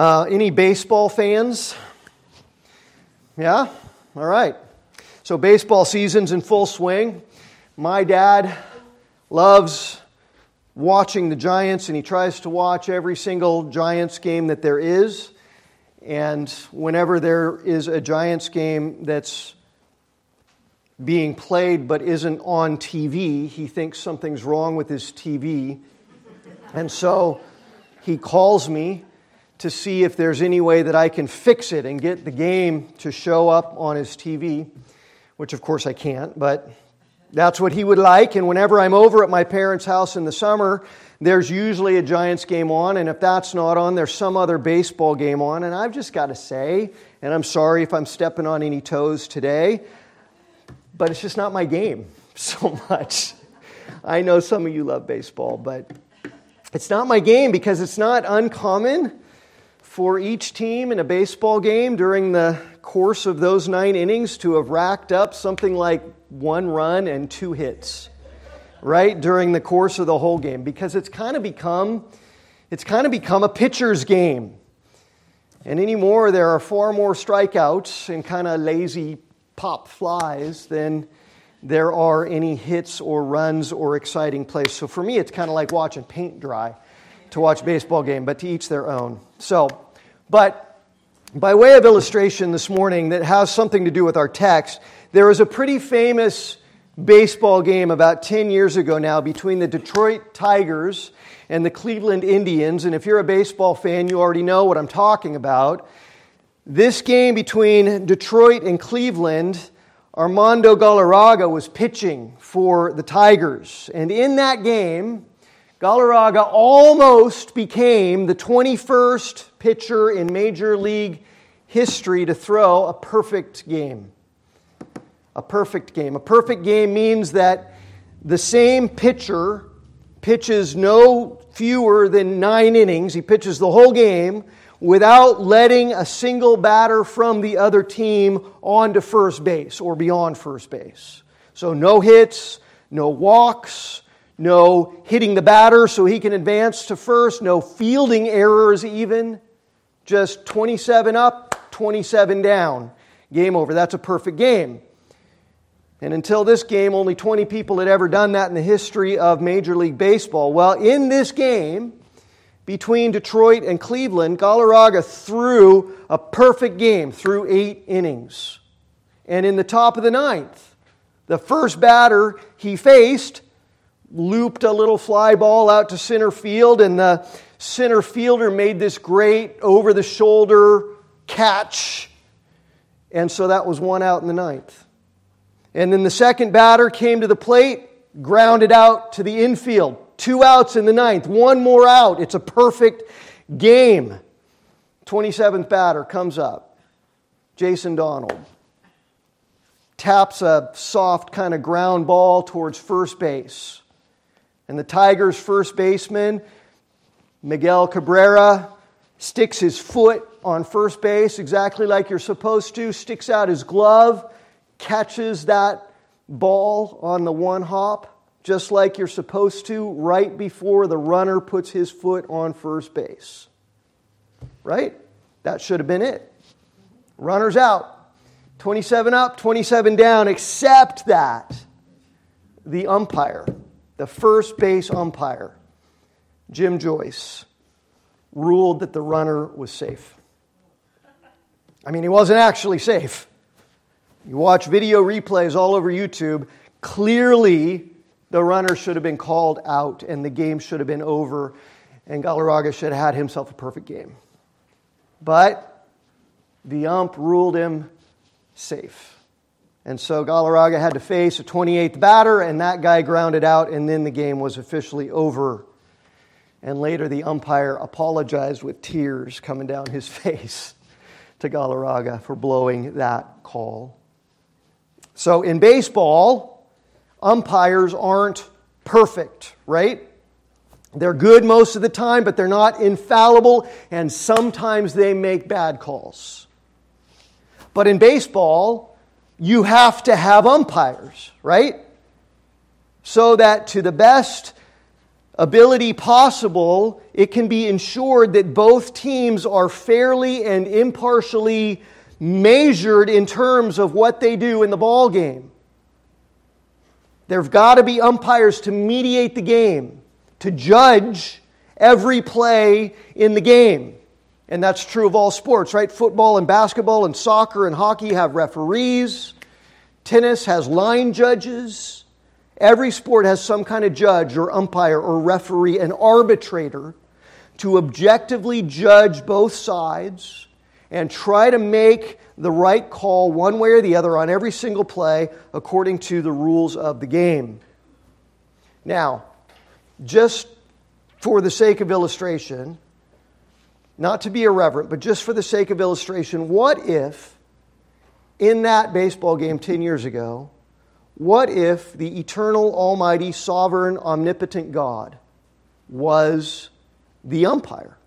Uh, any baseball fans? Yeah? All right. So, baseball season's in full swing. My dad loves watching the Giants, and he tries to watch every single Giants game that there is. And whenever there is a Giants game that's being played but isn't on TV, he thinks something's wrong with his TV. And so he calls me to see if there's any way that I can fix it and get the game to show up on his TV, which of course I can't, but that's what he would like. And whenever I'm over at my parents' house in the summer, there's usually a Giants game on. And if that's not on, there's some other baseball game on. And I've just got to say, and I'm sorry if I'm stepping on any toes today, but it's just not my game so much. I know some of you love baseball, but it's not my game because it's not uncommon for each team in a baseball game during the course of those nine innings to have racked up something like one run and two hits, right, during the course of the whole game because it's kind of become it's kind of become a pitcher's game. And anymore, there are far more strikeouts and kind of lazy pop flies than there are any hits or runs or exciting plays. So for me, it's kind of like watching paint dry to watch baseball game, but to each their own. So, but by way of illustration this morning that has something to do with our text, there was a pretty famous baseball game about 10 years ago now between the Detroit Tigers and the Cleveland Indians. And if you're a baseball fan, you already know what I'm talking about. This game between Detroit and Cleveland, Armando Galarraga was pitching for the Tigers. And in that game, Galarraga almost became the 21st pitcher in Major League history to throw a perfect game a perfect game. A perfect game means that the same pitcher pitches no fewer than nine innings. He pitches the whole game without letting a single batter from the other team onto first base or beyond first base. So, no hits, no walks, no hitting the batter so he can advance to first, no fielding errors, even. Just 27 up, 27 down. Game over. That's a perfect game. And until this game, only 20 people had ever done that in the history of Major League Baseball. Well, in this game between Detroit and Cleveland, Galarraga threw a perfect game through eight innings. And in the top of the ninth, the first batter he faced looped a little fly ball out to center field, and the center fielder made this great over the shoulder catch. And so that was one out in the ninth. And then the second batter came to the plate, grounded out to the infield. Two outs in the ninth, one more out. It's a perfect game. 27th batter comes up. Jason Donald taps a soft kind of ground ball towards first base. And the Tigers' first baseman, Miguel Cabrera, sticks his foot on first base exactly like you're supposed to, sticks out his glove catches that ball on the one hop, just like you're supposed to, right before the runner puts his foot on first base. Right? That should have been it. Runner's out. 27 up, 27 down, except that the umpire, the first base umpire, Jim Joyce, ruled that the runner was safe. I mean, he wasn't actually safe. You watch video replays all over YouTube, clearly the runner should have been called out and the game should have been over, and Galarraga should have had himself a perfect game. But the ump ruled him safe. And so Galarraga had to face a 28th batter, and that guy grounded out, and then the game was officially over. And later, the umpire apologized with tears coming down his face to Galarraga for blowing that call. So in baseball, umpires aren't perfect, right? They're good most of the time, but they're not infallible, and sometimes they make bad calls. But in baseball, you have to have umpires, right? So that to the best ability possible, it can be ensured that both teams are fairly and impartially measured in terms of what they do in the ball game. There've got to be umpires to mediate the game, to judge every play in the game. And that's true of all sports, right? Football and basketball and soccer and hockey have referees. Tennis has line judges. Every sport has some kind of judge or umpire or referee, an arbitrator to objectively judge both sides and try to make the right call one way or the other on every single play according to the rules of the game. Now, just for the sake of illustration, not to be irreverent, but just for the sake of illustration, what if in that baseball game 10 years ago, what if the eternal, almighty, sovereign, omnipotent God was the umpire?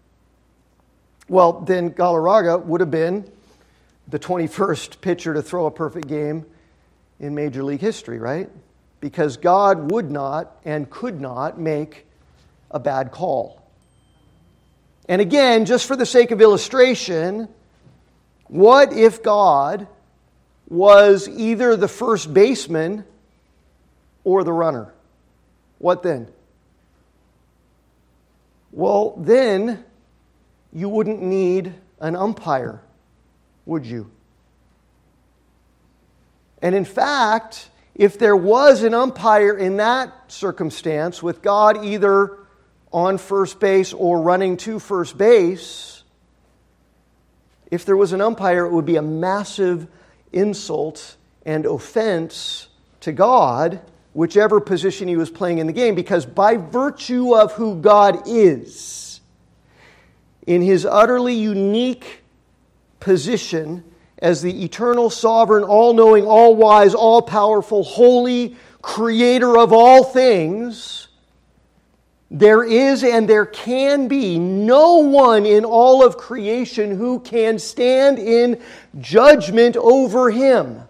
Well, then Galarraga would have been the 21st pitcher to throw a perfect game in Major League history, right? Because God would not and could not make a bad call. And again, just for the sake of illustration, what if God was either the first baseman or the runner. What then? Well, then you wouldn't need an umpire, would you? And in fact, if there was an umpire in that circumstance, with God either on first base or running to first base, if there was an umpire, it would be a massive insult and offense to God, whichever position he was playing in the game, because by virtue of who God is, in his utterly unique position as the eternal, sovereign, all knowing, all wise, all powerful, holy creator of all things, there is and there can be no one in all of creation who can stand in judgment over him,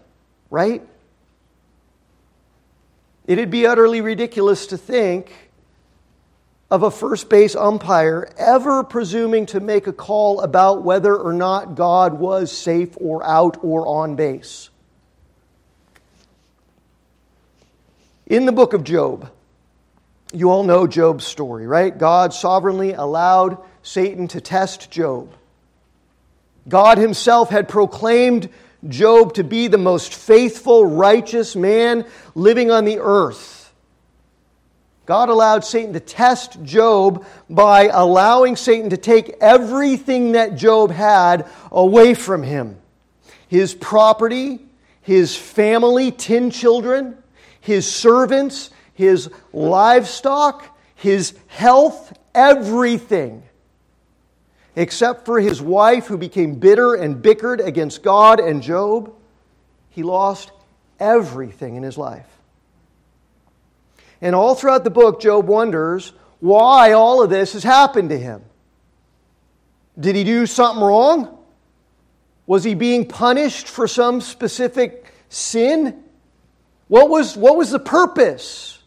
right? It'd be utterly ridiculous to think of a first base umpire ever presuming to make a call about whether or not God was safe or out or on base. In the book of Job, you all know Job's story, right? God sovereignly allowed Satan to test Job. God himself had proclaimed Job to be the most faithful, righteous man living on the earth. God allowed Satan to test Job by allowing Satan to take everything that Job had away from him his property, his family, 10 children, his servants, his livestock, his health, everything. Except for his wife, who became bitter and bickered against God and Job, he lost everything in his life. And all throughout the book, Job wonders why all of this has happened to him. Did he do something wrong? Was he being punished for some specific sin? What was, what was the purpose?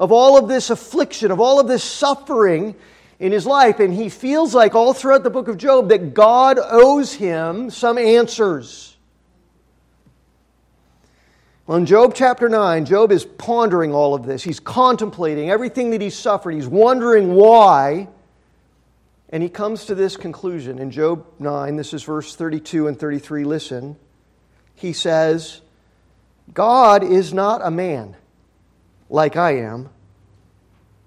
Of all of this affliction, of all of this suffering in his life. And he feels like all throughout the book of Job that God owes him some answers. Well, in Job chapter 9, Job is pondering all of this. He's contemplating everything that he's suffered. He's wondering why. And he comes to this conclusion. In Job 9, this is verse 32 and 33. Listen. He says, God is not a man like I am,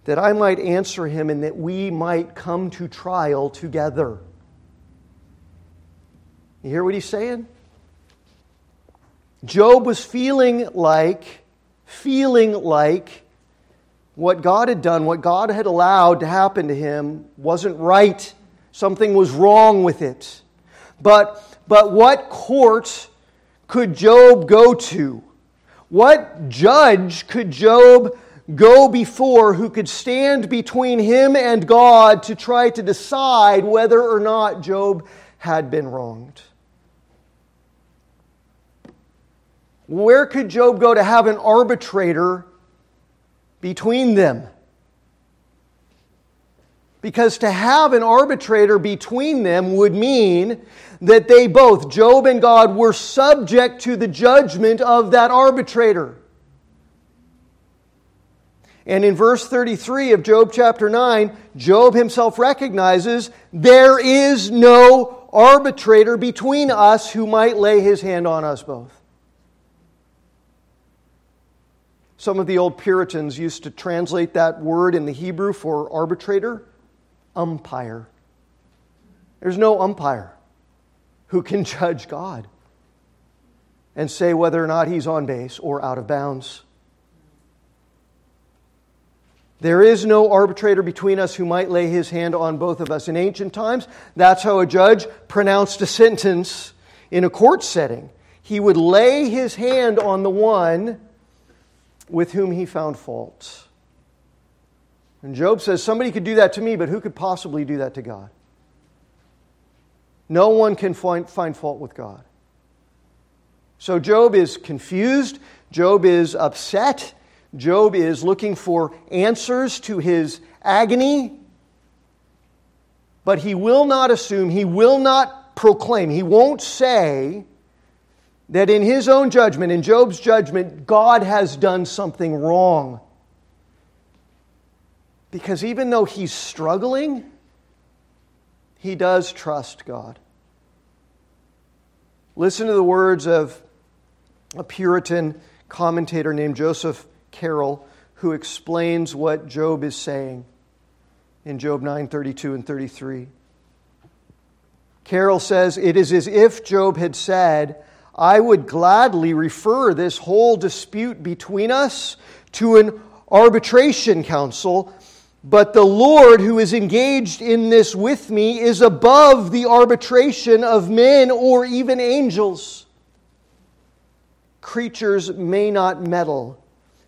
that I might answer him and that we might come to trial together. You hear what he's saying? Job was feeling like, feeling like what God had done, what God had allowed to happen to him wasn't right. Something was wrong with it. But, but what court could Job go to? What judge could Job go before who could stand between him and God to try to decide whether or not Job had been wronged? Where could Job go to have an arbitrator between them? Because to have an arbitrator between them would mean that they both, Job and God, were subject to the judgment of that arbitrator. And in verse 33 of Job chapter 9, Job himself recognizes there is no arbitrator between us who might lay his hand on us both. Some of the old Puritans used to translate that word in the Hebrew for arbitrator umpire. There's no umpire who can judge God and say whether or not he's on base or out of bounds. There is no arbitrator between us who might lay his hand on both of us. In ancient times, that's how a judge pronounced a sentence in a court setting. He would lay his hand on the one with whom he found fault. And Job says, Somebody could do that to me, but who could possibly do that to God? No one can find, find fault with God. So Job is confused. Job is upset. Job is looking for answers to his agony. But he will not assume, he will not proclaim, he won't say that in his own judgment, in Job's judgment, God has done something wrong. Because even though he's struggling, he does trust God. Listen to the words of a Puritan commentator named Joseph Caryl who explains what Job is saying in Job 9:32 and 33. Caryl says, It is as if Job had said, I would gladly refer this whole dispute between us to an arbitration council but the Lord who is engaged in this with me is above the arbitration of men or even angels. Creatures may not meddle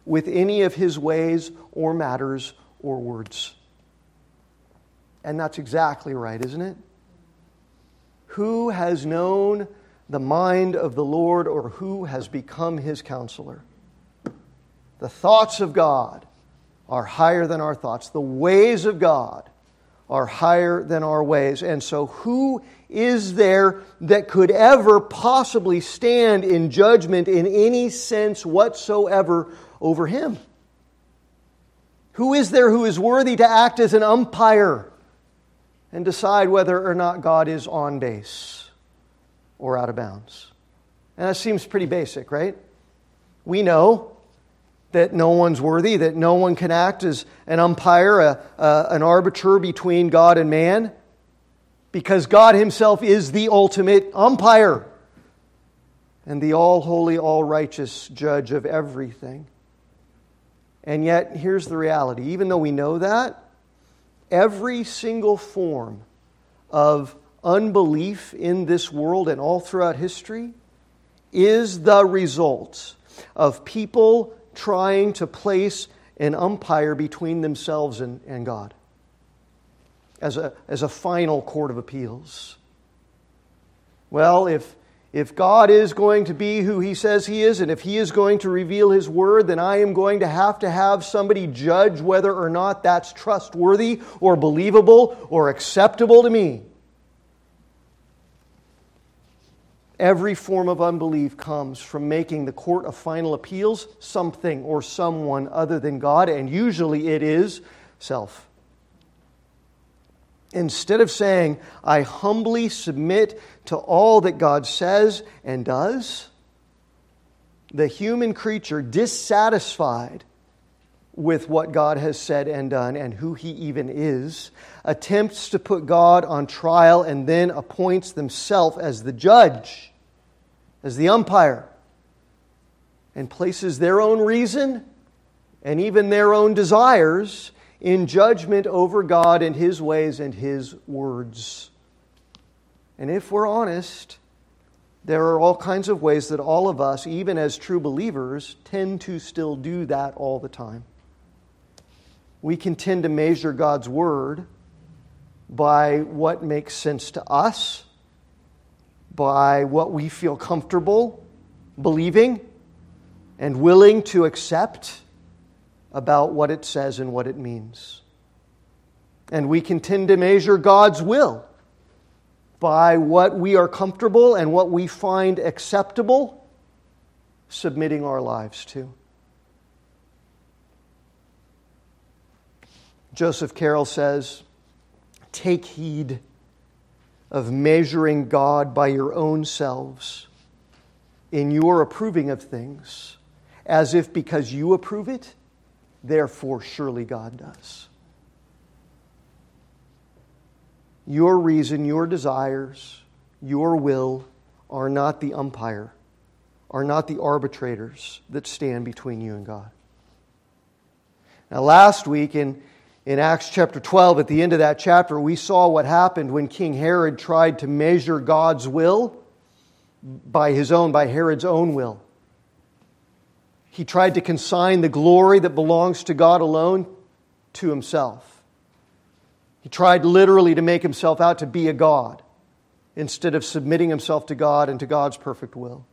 with any of his ways or matters or words. And that's exactly right, isn't it? Who has known the mind of the Lord or who has become his counselor? The thoughts of God are higher than our thoughts. The ways of God are higher than our ways. And so, who is there that could ever possibly stand in judgment in any sense whatsoever over him? Who is there who is worthy to act as an umpire and decide whether or not God is on base or out of bounds? And that seems pretty basic, right? We know that no one's worthy, that no one can act as an umpire, a, a, an arbiter between God and man, because God Himself is the ultimate umpire and the all holy, all righteous judge of everything. And yet, here's the reality even though we know that, every single form of unbelief in this world and all throughout history is the result of people trying to place an umpire between themselves and, and God as a, as a final court of appeals. Well, if, if God is going to be who He says He is, and if He is going to reveal His word, then I am going to have to have somebody judge whether or not that's trustworthy or believable or acceptable to me. Every form of unbelief comes from making the court of final appeals something or someone other than God, and usually it is self. Instead of saying, I humbly submit to all that God says and does, the human creature, dissatisfied with what God has said and done and who he even is, attempts to put God on trial and then appoints themselves as the judge, as the umpire, and places their own reason and even their own desires in judgment over God and his ways and his words. And if we're honest, there are all kinds of ways that all of us, even as true believers, tend to still do that all the time we can tend to measure God's Word by what makes sense to us, by what we feel comfortable believing and willing to accept about what it says and what it means. And we can tend to measure God's will by what we are comfortable and what we find acceptable, submitting our lives to. Joseph Caryl says, Take heed of measuring God by your own selves in your approving of things, as if because you approve it, therefore surely God does. Your reason, your desires, your will are not the umpire, are not the arbitrators that stand between you and God. Now, last week in, in Acts chapter 12, at the end of that chapter, we saw what happened when King Herod tried to measure God's will by his own, by Herod's own will. He tried to consign the glory that belongs to God alone to himself. He tried literally to make himself out to be a God instead of submitting himself to God and to God's perfect will.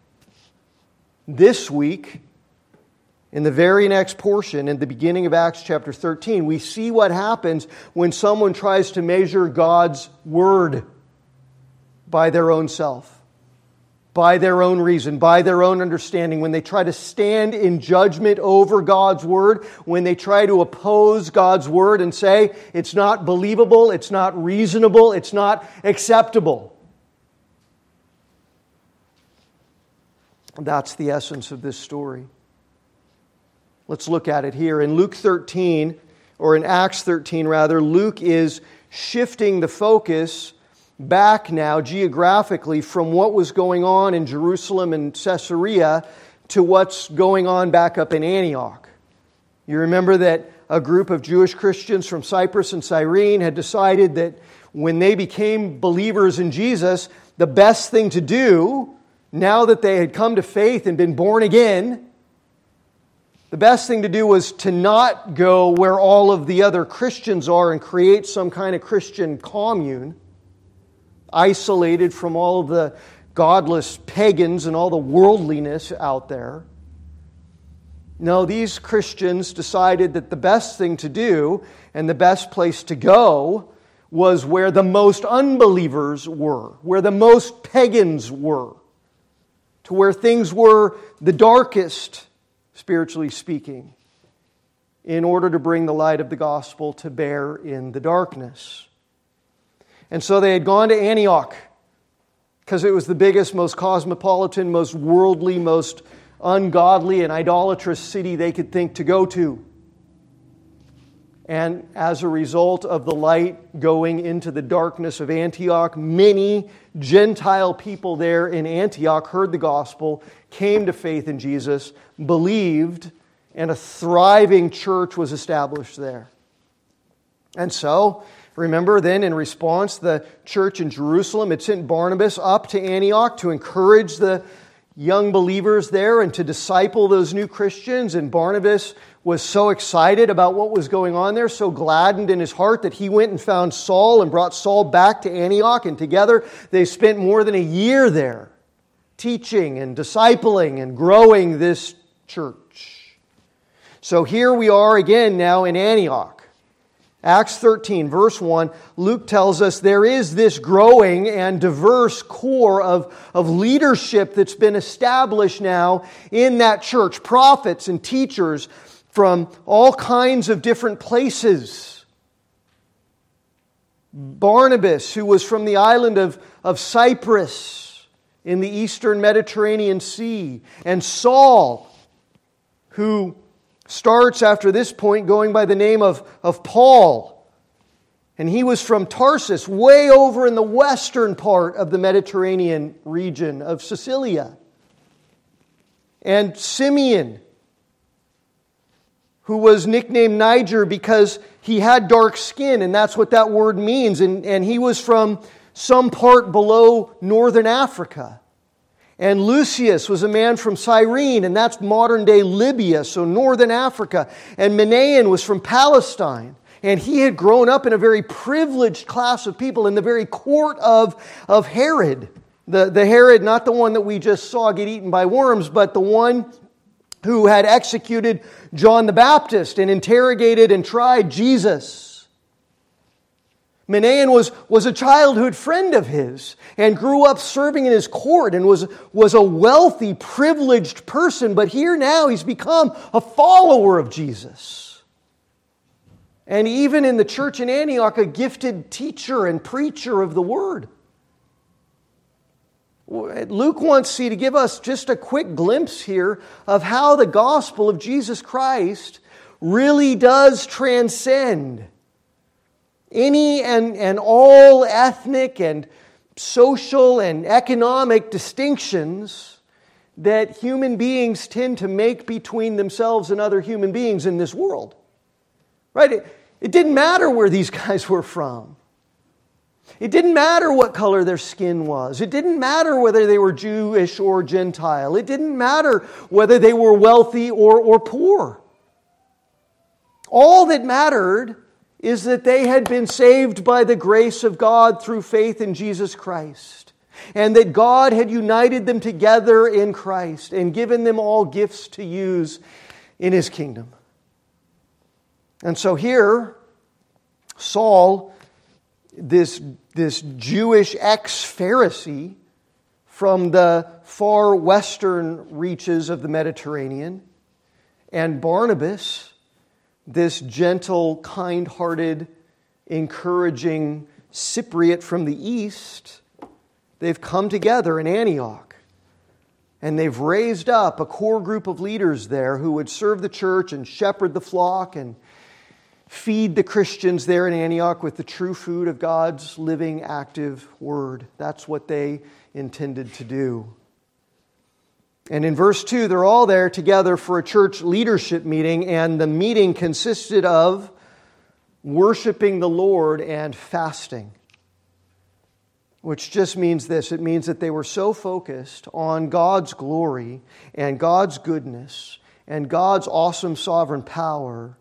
This week, in the very next portion, in the beginning of Acts chapter 13, we see what happens when someone tries to measure God's word by their own self by their own reason, by their own understanding, when they try to stand in judgment over God's word, when they try to oppose God's word and say it's not believable, it's not reasonable, it's not acceptable. That's the essence of this story. Let's look at it here. In Luke 13, or in Acts 13 rather, Luke is shifting the focus back now geographically from what was going on in Jerusalem and Caesarea to what's going on back up in Antioch. You remember that a group of Jewish Christians from Cyprus and Cyrene had decided that when they became believers in Jesus, the best thing to do, now that they had come to faith and been born again, the best thing to do was to not go where all of the other Christians are and create some kind of Christian commune isolated from all of the godless pagans and all the worldliness out there. No, these Christians decided that the best thing to do and the best place to go was where the most unbelievers were, where the most pagans were, to where things were the darkest, spiritually speaking, in order to bring the light of the gospel to bear in the darkness. And so they had gone to Antioch because it was the biggest, most cosmopolitan, most worldly, most ungodly, and idolatrous city they could think to go to. And as a result of the light going into the darkness of Antioch, many Gentile people there in Antioch heard the gospel, came to faith in Jesus, believed, and a thriving church was established there. And so, Remember, then, in response, the church in Jerusalem had sent Barnabas up to Antioch to encourage the young believers there and to disciple those new Christians. And Barnabas was so excited about what was going on there, so gladdened in his heart that he went and found Saul and brought Saul back to Antioch. And together they spent more than a year there teaching and discipling and growing this church. So here we are again now in Antioch. Acts 13, verse 1, Luke tells us there is this growing and diverse core of, of leadership that's been established now in that church. Prophets and teachers from all kinds of different places. Barnabas, who was from the island of, of Cyprus in the eastern Mediterranean Sea, and Saul, who starts after this point going by the name of, of Paul. And he was from Tarsus, way over in the western part of the Mediterranean region of Cilicia. And Simeon, who was nicknamed Niger because he had dark skin, and that's what that word means. And, and he was from some part below northern Africa. And Lucius was a man from Cyrene, and that's modern day Libya, so northern Africa. And Manaen was from Palestine. And he had grown up in a very privileged class of people in the very court of, of Herod. The, the Herod, not the one that we just saw get eaten by worms, but the one who had executed John the Baptist and interrogated and tried Jesus. Manaen was, was a childhood friend of his and grew up serving in his court and was, was a wealthy, privileged person, but here now he's become a follower of Jesus. And even in the church in Antioch, a gifted teacher and preacher of the word. Luke wants see to give us just a quick glimpse here of how the gospel of Jesus Christ really does transcend any and, and all ethnic and social and economic distinctions that human beings tend to make between themselves and other human beings in this world. Right? It, it didn't matter where these guys were from. It didn't matter what color their skin was. It didn't matter whether they were Jewish or Gentile. It didn't matter whether they were wealthy or, or poor. All that mattered is that they had been saved by the grace of God through faith in Jesus Christ, and that God had united them together in Christ and given them all gifts to use in His kingdom. And so here, Saul, this, this Jewish ex Pharisee from the far western reaches of the Mediterranean, and Barnabas, this gentle, kind hearted, encouraging Cypriot from the east, they've come together in Antioch. And they've raised up a core group of leaders there who would serve the church and shepherd the flock and feed the Christians there in Antioch with the true food of God's living, active word. That's what they intended to do. And in verse 2, they're all there together for a church leadership meeting, and the meeting consisted of worshiping the Lord and fasting. Which just means this it means that they were so focused on God's glory and God's goodness and God's awesome sovereign power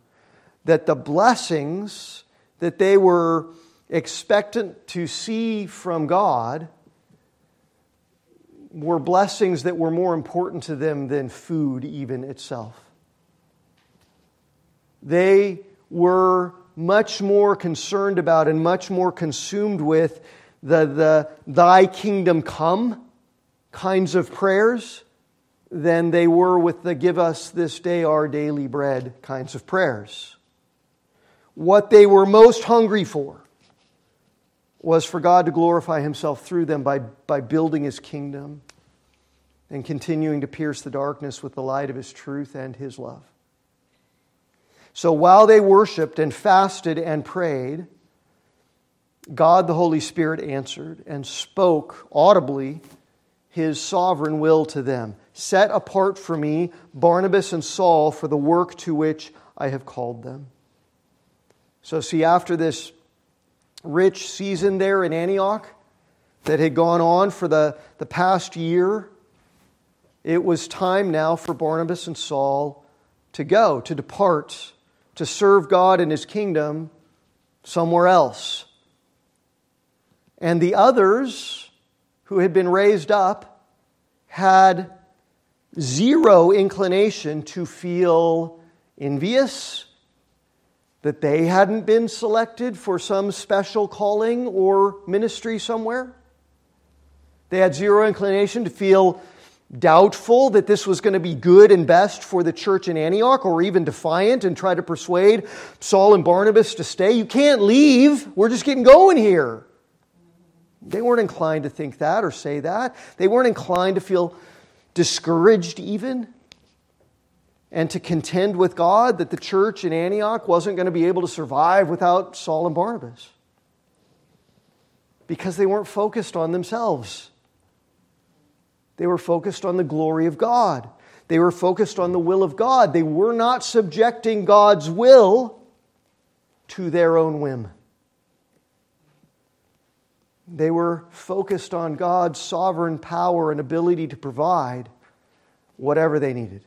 that the blessings that they were expectant to see from God were blessings that were more important to them than food, even itself. They were much more concerned about and much more consumed with the, the thy kingdom come kinds of prayers than they were with the give us this day our daily bread kinds of prayers. What they were most hungry for was for God to glorify himself through them by, by building his kingdom and continuing to pierce the darkness with the light of his truth and his love. So while they worshiped and fasted and prayed, God the Holy Spirit answered and spoke audibly his sovereign will to them. Set apart for me Barnabas and Saul for the work to which I have called them. So, see, after this rich season there in Antioch that had gone on for the, the past year, it was time now for Barnabas and Saul to go, to depart, to serve God and his kingdom somewhere else. And the others who had been raised up had zero inclination to feel envious that they hadn't been selected for some special calling or ministry somewhere. They had zero inclination to feel doubtful that this was going to be good and best for the church in Antioch, or even defiant and try to persuade Saul and Barnabas to stay. You can't leave. We're just getting going here. They weren't inclined to think that or say that. They weren't inclined to feel discouraged, even and to contend with God that the church in Antioch wasn't going to be able to survive without Saul and Barnabas. Because they weren't focused on themselves. They were focused on the glory of God. They were focused on the will of God. They were not subjecting God's will to their own whim. They were focused on God's sovereign power and ability to provide whatever they needed.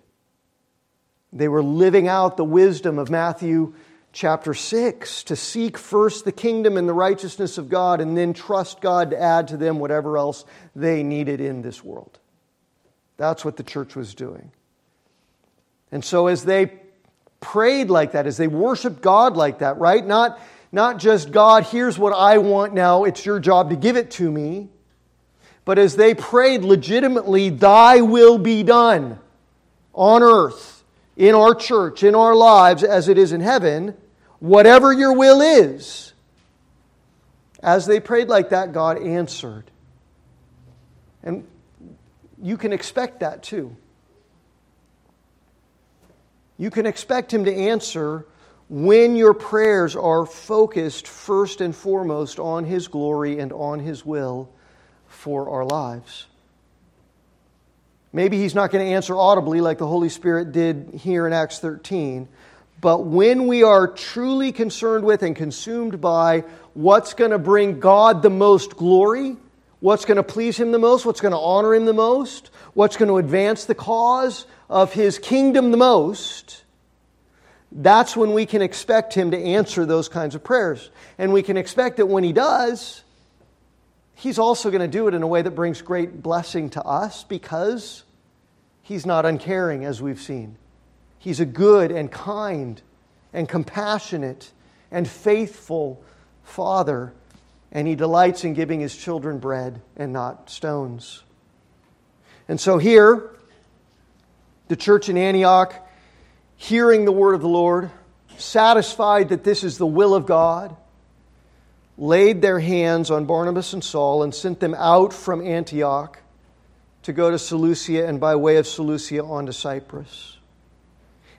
They were living out the wisdom of Matthew chapter 6 to seek first the kingdom and the righteousness of God and then trust God to add to them whatever else they needed in this world. That's what the church was doing. And so as they prayed like that, as they worshiped God like that, right? Not, not just, God, here's what I want now, it's your job to give it to me, but as they prayed legitimately, Thy will be done on earth, in our church, in our lives, as it is in heaven, whatever your will is. As they prayed like that, God answered. And you can expect that too. You can expect Him to answer when your prayers are focused first and foremost on His glory and on His will for our lives. Maybe He's not going to answer audibly like the Holy Spirit did here in Acts 13, but when we are truly concerned with and consumed by what's going to bring God the most glory, what's going to please Him the most, what's going to honor Him the most, what's going to advance the cause of His kingdom the most, that's when we can expect Him to answer those kinds of prayers. And we can expect that when He does, He's also going to do it in a way that brings great blessing to us because He's not uncaring, as we've seen. He's a good and kind and compassionate and faithful Father, and He delights in giving His children bread and not stones. And so here, the church in Antioch hearing the word of the Lord, satisfied that this is the will of God, laid their hands on Barnabas and Saul and sent them out from Antioch to go to Seleucia and by way of Seleucia on to Cyprus.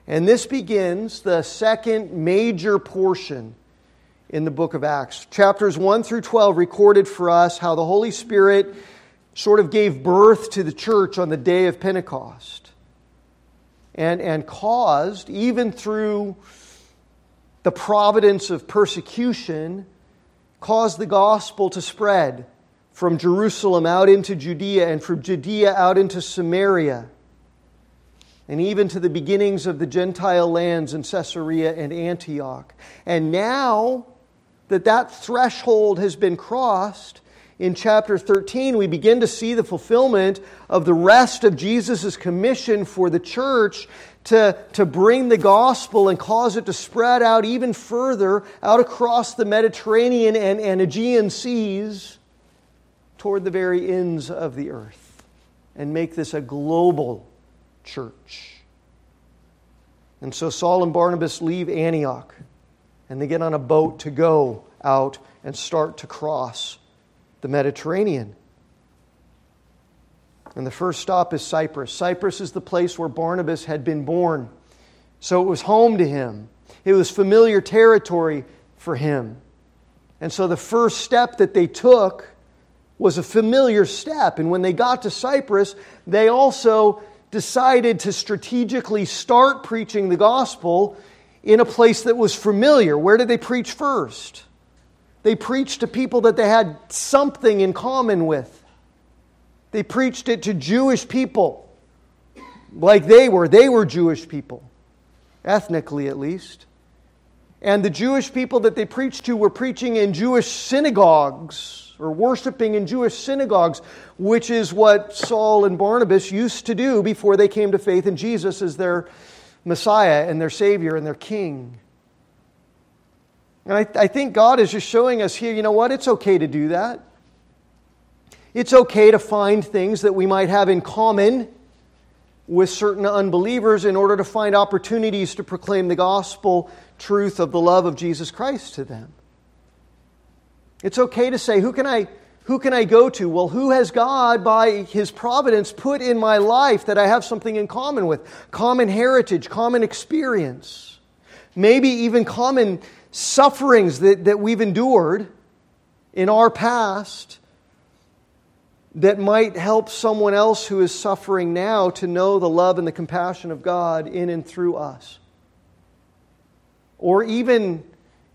And this begins the second major portion in the book of Acts. Chapters 1 through 12 recorded for us how the Holy Spirit sort of gave birth to the church on the day of Pentecost and, and caused, even through the providence of persecution, caused the gospel to spread from Jerusalem out into Judea and from Judea out into Samaria and even to the beginnings of the Gentile lands in Caesarea and Antioch. And now that that threshold has been crossed, in chapter 13, we begin to see the fulfillment of the rest of Jesus' commission for the church to, to bring the gospel and cause it to spread out even further out across the Mediterranean and, and Aegean seas toward the very ends of the earth and make this a global church. And so Saul and Barnabas leave Antioch and they get on a boat to go out and start to cross the Mediterranean. And the first stop is Cyprus. Cyprus is the place where Barnabas had been born. So it was home to him, it was familiar territory for him. And so the first step that they took was a familiar step. And when they got to Cyprus, they also decided to strategically start preaching the gospel in a place that was familiar. Where did they preach first? They preached to people that they had something in common with. They preached it to Jewish people like they were. They were Jewish people, ethnically at least. And the Jewish people that they preached to were preaching in Jewish synagogues or worshiping in Jewish synagogues, which is what Saul and Barnabas used to do before they came to faith in Jesus as their Messiah and their Savior and their King. And I, I think God is just showing us here you know what? It's okay to do that. It's okay to find things that we might have in common with certain unbelievers in order to find opportunities to proclaim the gospel truth of the love of Jesus Christ to them. It's okay to say, who can I, who can I go to? Well, who has God, by His providence, put in my life that I have something in common with? Common heritage, common experience, maybe even common sufferings that, that we've endured in our past that might help someone else who is suffering now to know the love and the compassion of God in and through us. Or even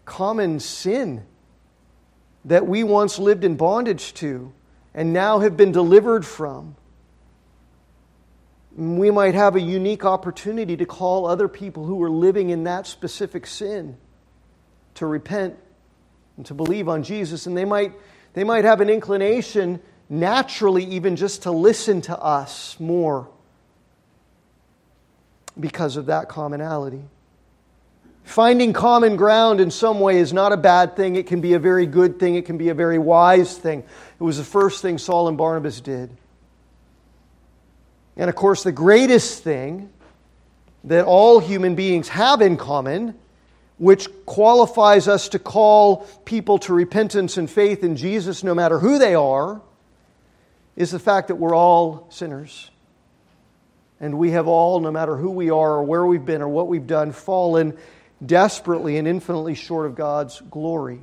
common sin that we once lived in bondage to and now have been delivered from. We might have a unique opportunity to call other people who are living in that specific sin to repent and to believe on Jesus. And they might, they might have an inclination, naturally, even just to listen to us more because of that commonality. Finding common ground in some way is not a bad thing. It can be a very good thing. It can be a very wise thing. It was the first thing Saul and Barnabas did. And of course, the greatest thing that all human beings have in common, which qualifies us to call people to repentance and faith in Jesus no matter who they are, is the fact that we're all sinners. And we have all, no matter who we are or where we've been or what we've done, fallen desperately and infinitely short of God's glory.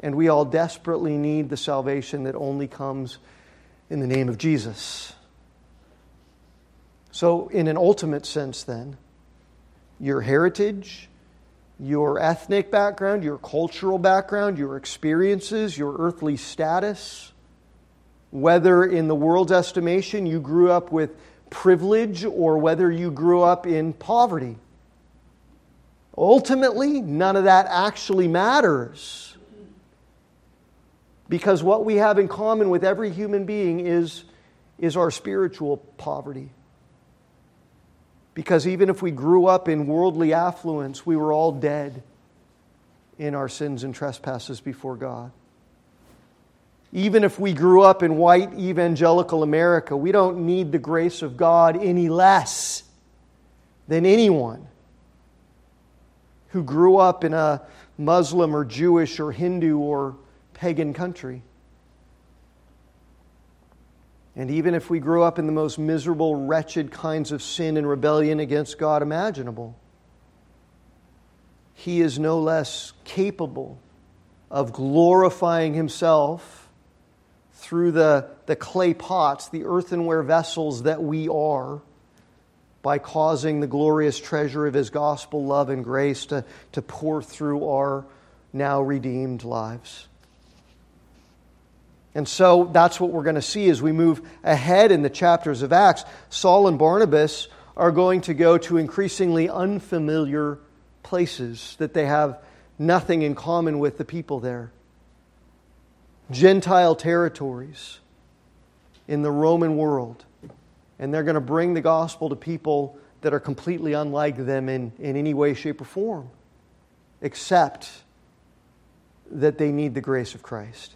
And we all desperately need the salvation that only comes in the name of Jesus. So, in an ultimate sense, then, your heritage, your ethnic background, your cultural background, your experiences, your earthly status, whether in the world's estimation you grew up with privilege or whether you grew up in poverty. Ultimately, none of that actually matters. Because what we have in common with every human being is, is our spiritual poverty. Because even if we grew up in worldly affluence, we were all dead in our sins and trespasses before God. Even if we grew up in white evangelical America, we don't need the grace of God any less than anyone who grew up in a Muslim or Jewish or Hindu or pagan country. And even if we grew up in the most miserable, wretched kinds of sin and rebellion against God imaginable, He is no less capable of glorifying Himself through the, the clay pots, the earthenware vessels that we are, by causing the glorious treasure of His gospel, love, and grace to, to pour through our now redeemed lives. And so that's what we're going to see as we move ahead in the chapters of Acts. Saul and Barnabas are going to go to increasingly unfamiliar places that they have nothing in common with the people there. Gentile territories in the Roman world. And they're going to bring the gospel to people that are completely unlike them in, in any way, shape, or form, except that they need the grace of Christ.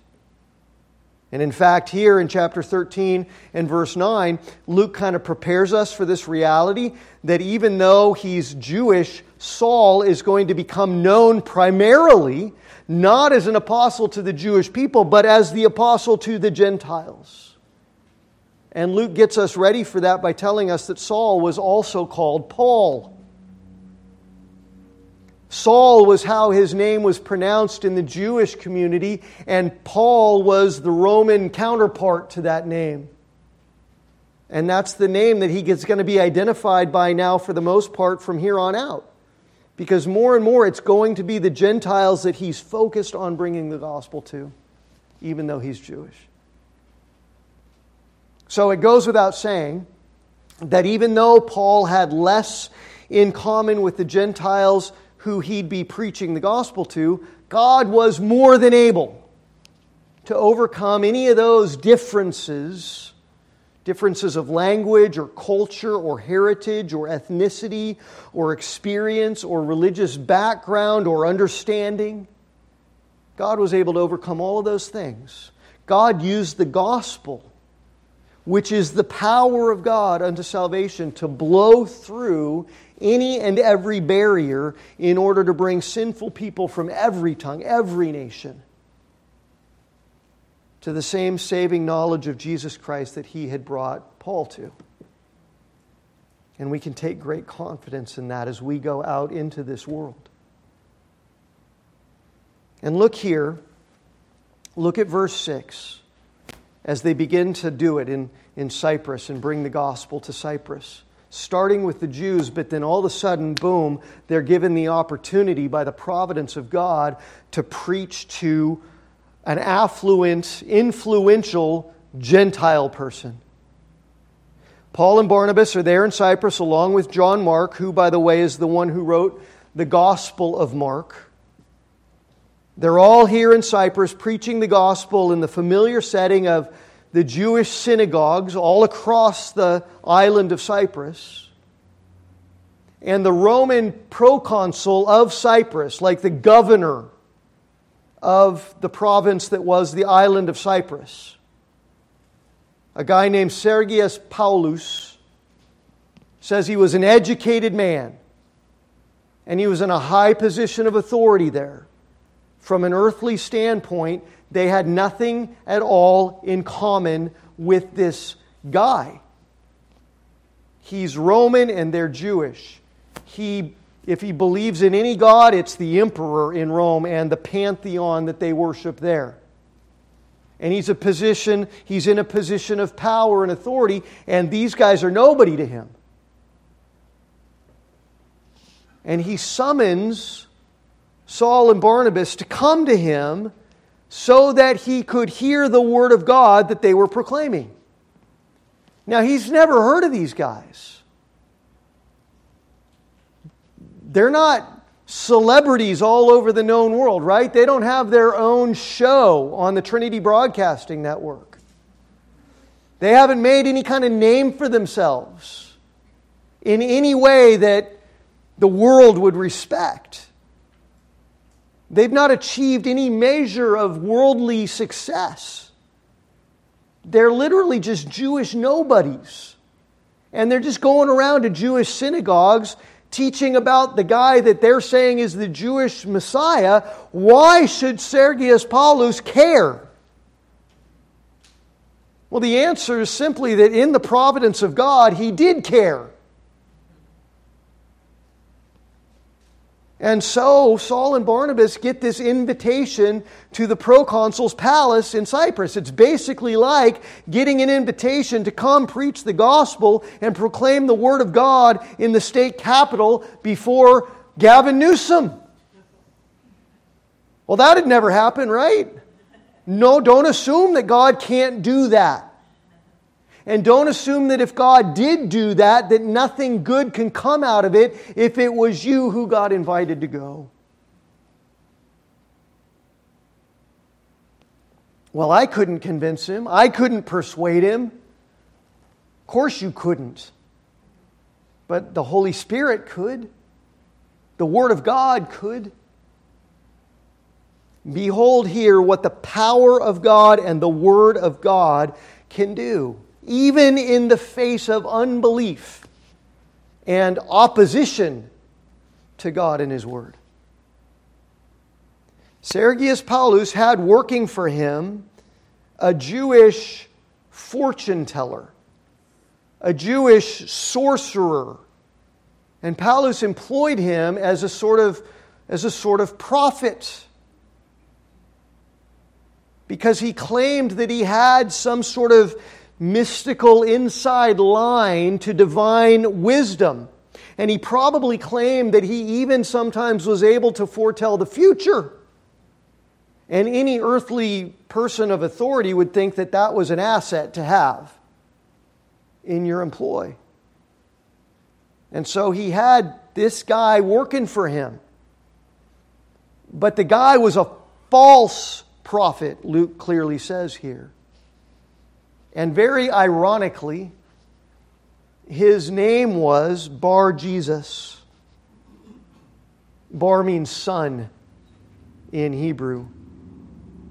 And in fact, here in chapter 13 and verse 9, Luke kind of prepares us for this reality that even though he's Jewish, Saul is going to become known primarily not as an apostle to the Jewish people, but as the apostle to the Gentiles. And Luke gets us ready for that by telling us that Saul was also called Paul. Saul was how his name was pronounced in the Jewish community, and Paul was the Roman counterpart to that name. And that's the name that he is going to be identified by now for the most part from here on out because more and more it's going to be the Gentiles that he's focused on bringing the gospel to, even though he's Jewish. So it goes without saying that even though Paul had less in common with the Gentiles who he'd be preaching the gospel to, God was more than able to overcome any of those differences differences of language or culture or heritage or ethnicity or experience or religious background or understanding. God was able to overcome all of those things. God used the gospel, which is the power of God unto salvation, to blow through any and every barrier in order to bring sinful people from every tongue, every nation to the same saving knowledge of Jesus Christ that he had brought Paul to. And we can take great confidence in that as we go out into this world. And look here, look at verse 6 as they begin to do it in, in Cyprus and bring the gospel to Cyprus. Starting with the Jews, but then all of a sudden, boom, they're given the opportunity by the providence of God to preach to an affluent, influential Gentile person. Paul and Barnabas are there in Cyprus along with John Mark, who, by the way, is the one who wrote the Gospel of Mark. They're all here in Cyprus preaching the gospel in the familiar setting of the Jewish synagogues all across the island of Cyprus. and the Roman proconsul of Cyprus, like the governor of the province that was the island of Cyprus, a guy named Sergius Paulus, says he was an educated man and he was in a high position of authority there. From an earthly standpoint, they had nothing at all in common with this guy. He's Roman and they're Jewish. He, if he believes in any god, it's the emperor in Rome and the pantheon that they worship there. And he's a position, he's in a position of power and authority, and these guys are nobody to him. And he summons Saul and Barnabas to come to him so that he could hear the word of God that they were proclaiming. Now, he's never heard of these guys. They're not celebrities all over the known world, right? They don't have their own show on the Trinity Broadcasting Network. They haven't made any kind of name for themselves in any way that the world would respect. They've not achieved any measure of worldly success. They're literally just Jewish nobodies. And they're just going around to Jewish synagogues teaching about the guy that they're saying is the Jewish Messiah. Why should Sergius Paulus care? Well, the answer is simply that in the providence of God, he did care. And so Saul and Barnabas get this invitation to the proconsul's palace in Cyprus. It's basically like getting an invitation to come preach the gospel and proclaim the word of God in the state capital before Gavin Newsom. Well, that had never happened, right? No, don't assume that God can't do that. And don't assume that if God did do that, that nothing good can come out of it if it was you who got invited to go. Well, I couldn't convince him. I couldn't persuade him. Of course, you couldn't. But the Holy Spirit could. The Word of God could. Behold here what the power of God and the Word of God can do even in the face of unbelief and opposition to God and His Word. Sergius Paulus had working for him a Jewish fortune teller, a Jewish sorcerer. And Paulus employed him as a sort of, as a sort of prophet because he claimed that he had some sort of mystical inside line to divine wisdom. And he probably claimed that he even sometimes was able to foretell the future. And any earthly person of authority would think that that was an asset to have in your employ. And so he had this guy working for him. But the guy was a false prophet, Luke clearly says here. And very ironically, his name was Bar Jesus. Bar means son in Hebrew.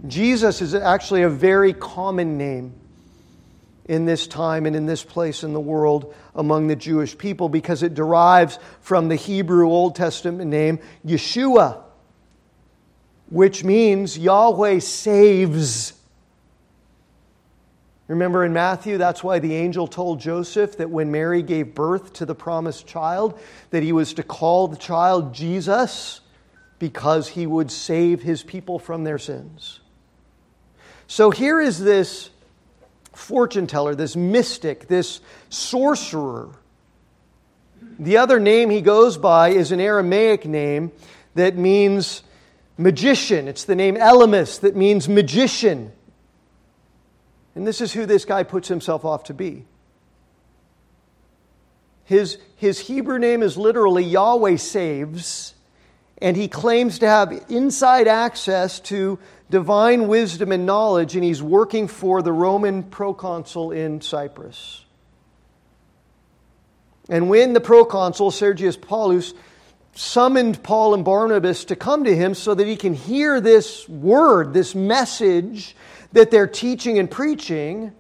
Jesus is actually a very common name in this time and in this place in the world among the Jewish people because it derives from the Hebrew Old Testament name Yeshua, which means Yahweh saves. Remember in Matthew, that's why the angel told Joseph that when Mary gave birth to the promised child, that he was to call the child Jesus because he would save his people from their sins. So here is this fortune teller, this mystic, this sorcerer. The other name he goes by is an Aramaic name that means magician. It's the name Elymas that means magician. And this is who this guy puts himself off to be. His, his Hebrew name is literally Yahweh saves, and he claims to have inside access to divine wisdom and knowledge, and he's working for the Roman proconsul in Cyprus. And when the proconsul, Sergius Paulus, summoned Paul and Barnabas to come to him so that he can hear this word, this message that they're teaching and preaching,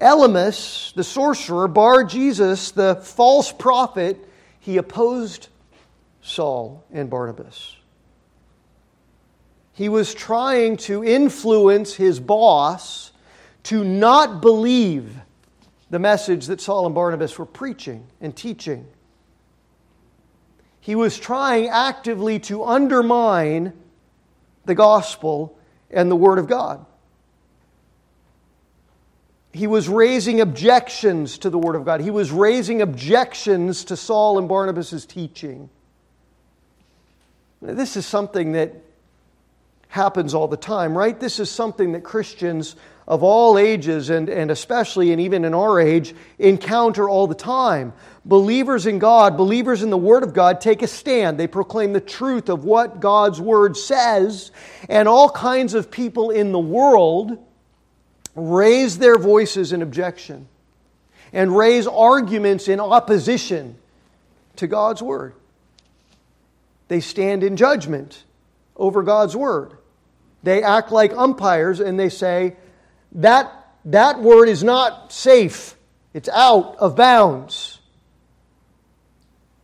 Elymas, the sorcerer, Bar Jesus, the false prophet, he opposed Saul and Barnabas. He was trying to influence his boss to not believe the message that Saul and Barnabas were preaching and teaching. He was trying actively to undermine the gospel and the Word of God. He was raising objections to the Word of God. He was raising objections to Saul and Barnabas' teaching. This is something that happens all the time, right? This is something that Christians of all ages, and, and especially and even in our age, encounter all the time. Believers in God, believers in the Word of God, take a stand. They proclaim the truth of what God's Word says, and all kinds of people in the world raise their voices in objection and raise arguments in opposition to God's Word. They stand in judgment over God's Word. They act like umpires and they say, that, that word is not safe. It's out of bounds.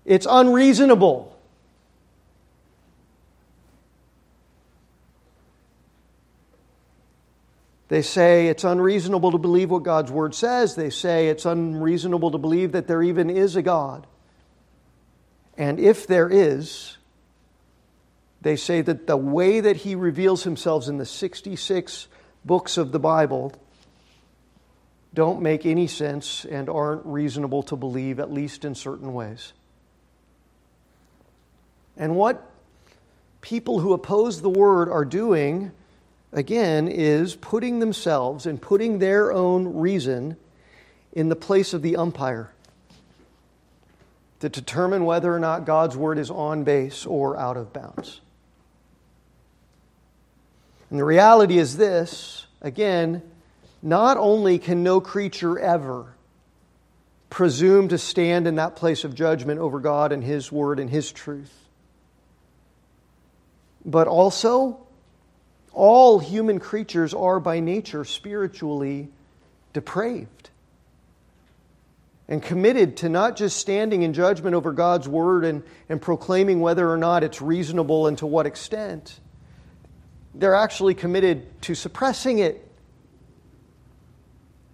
It's unreasonable. They say it's unreasonable to believe what God's Word says. They say it's unreasonable to believe that there even is a God. And if there is, they say that the way that He reveals Himself in the 66 books of the Bible don't make any sense and aren't reasonable to believe, at least in certain ways. And what people who oppose the word are doing, again, is putting themselves and putting their own reason in the place of the umpire to determine whether or not God's word is on base or out of bounds. And the reality is this again, not only can no creature ever presume to stand in that place of judgment over God and His Word and His truth, but also all human creatures are by nature spiritually depraved and committed to not just standing in judgment over God's Word and, and proclaiming whether or not it's reasonable and to what extent they're actually committed to suppressing it.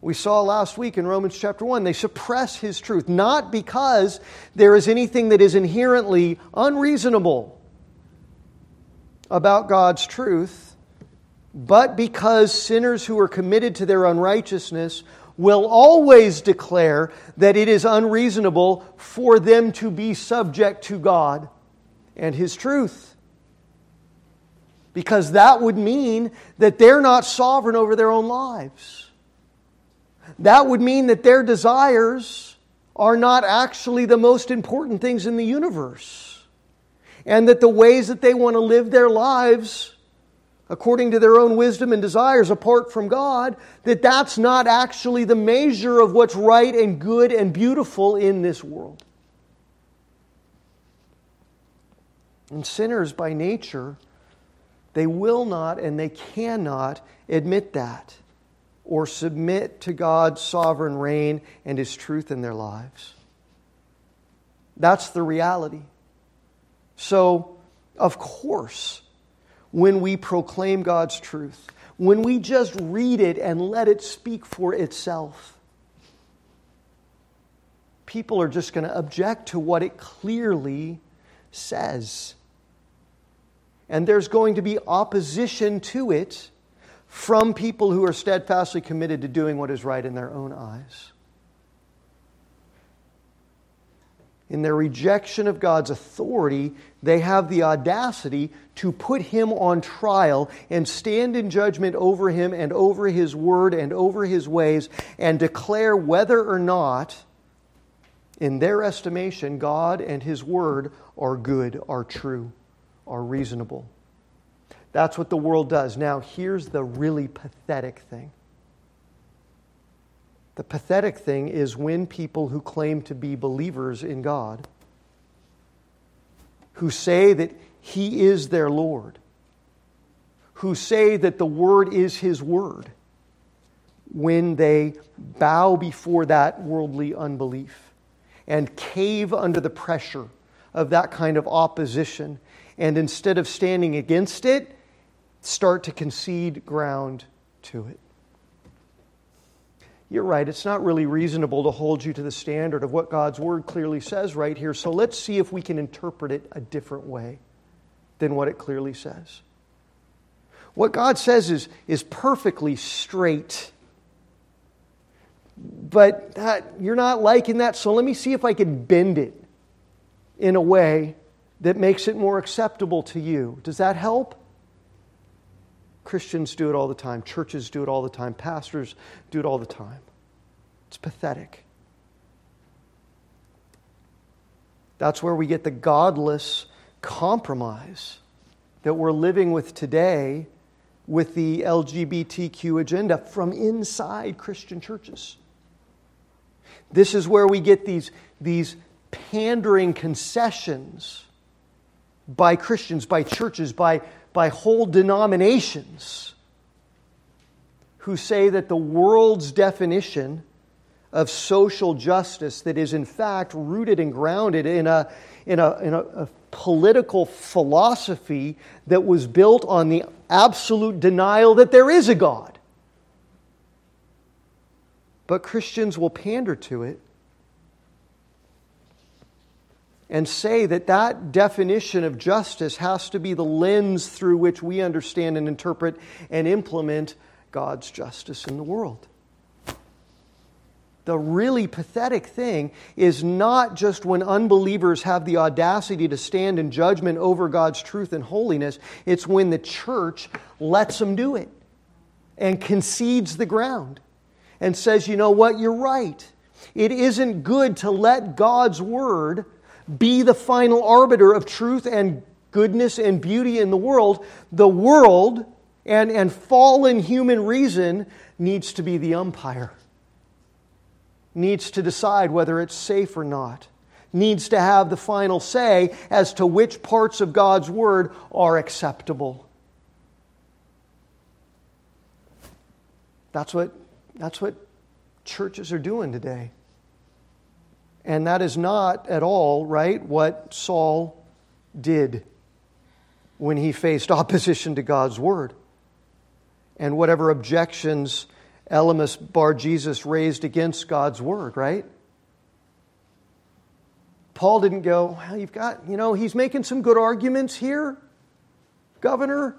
We saw last week in Romans chapter 1, they suppress his truth, not because there is anything that is inherently unreasonable about God's truth, but because sinners who are committed to their unrighteousness will always declare that it is unreasonable for them to be subject to God and his truth because that would mean that they're not sovereign over their own lives. That would mean that their desires are not actually the most important things in the universe. And that the ways that they want to live their lives according to their own wisdom and desires apart from God, that that's not actually the measure of what's right and good and beautiful in this world. And sinners by nature they will not and they cannot admit that or submit to God's sovereign reign and His truth in their lives. That's the reality. So, of course, when we proclaim God's truth, when we just read it and let it speak for itself, people are just going to object to what it clearly says and there's going to be opposition to it from people who are steadfastly committed to doing what is right in their own eyes. In their rejection of God's authority, they have the audacity to put him on trial and stand in judgment over him and over his word and over his ways and declare whether or not, in their estimation, God and his word are good, are true are reasonable. That's what the world does. Now, here's the really pathetic thing The pathetic thing is when people who claim to be believers in God, who say that He is their Lord, who say that the Word is His Word, when they bow before that worldly unbelief and cave under the pressure of that kind of opposition, and instead of standing against it, start to concede ground to it. You're right, it's not really reasonable to hold you to the standard of what God's Word clearly says right here, so let's see if we can interpret it a different way than what it clearly says. What God says is, is perfectly straight but that, you're not liking that, so let me see if I can bend it in a way that makes it more acceptable to you. Does that help? Christians do it all the time, churches do it all the time, pastors do it all the time. It's pathetic. That's where we get the godless compromise that we're living with today with the LGBTQ agenda from inside Christian churches. This is where we get these, these pandering concessions by Christians, by churches, by, by whole denominations who say that the world's definition of social justice that is in fact rooted and grounded in a, in a, in a, a political philosophy that was built on the absolute denial that there is a God. But Christians will pander to it and say that that definition of justice has to be the lens through which we understand and interpret and implement God's justice in the world. The really pathetic thing is not just when unbelievers have the audacity to stand in judgment over God's truth and holiness, it's when the church lets them do it and concedes the ground and says, you know what, you're right. It isn't good to let God's word be the final arbiter of truth and goodness and beauty in the world. The world and, and fallen human reason needs to be the umpire, needs to decide whether it's safe or not, needs to have the final say as to which parts of God's word are acceptable. That's what that's what churches are doing today. And that is not at all, right, what Saul did when he faced opposition to God's word. And whatever objections Elymas Bar Jesus raised against God's word, right? Paul didn't go, well, you've got, you know, he's making some good arguments here, governor,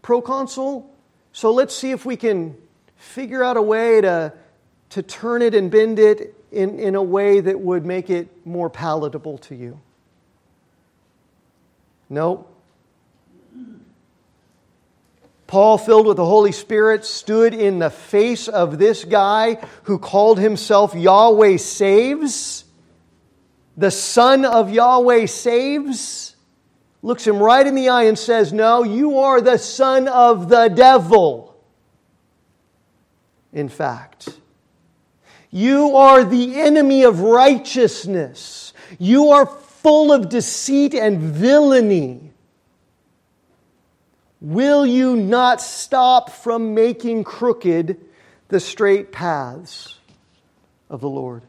proconsul. So let's see if we can figure out a way to, to turn it and bend it in, in a way that would make it more palatable to you. No. Paul, filled with the Holy Spirit, stood in the face of this guy who called himself Yahweh Saves, the Son of Yahweh Saves, looks him right in the eye and says, No, you are the son of the devil in fact. You are the enemy of righteousness. You are full of deceit and villainy. Will you not stop from making crooked the straight paths of the Lord?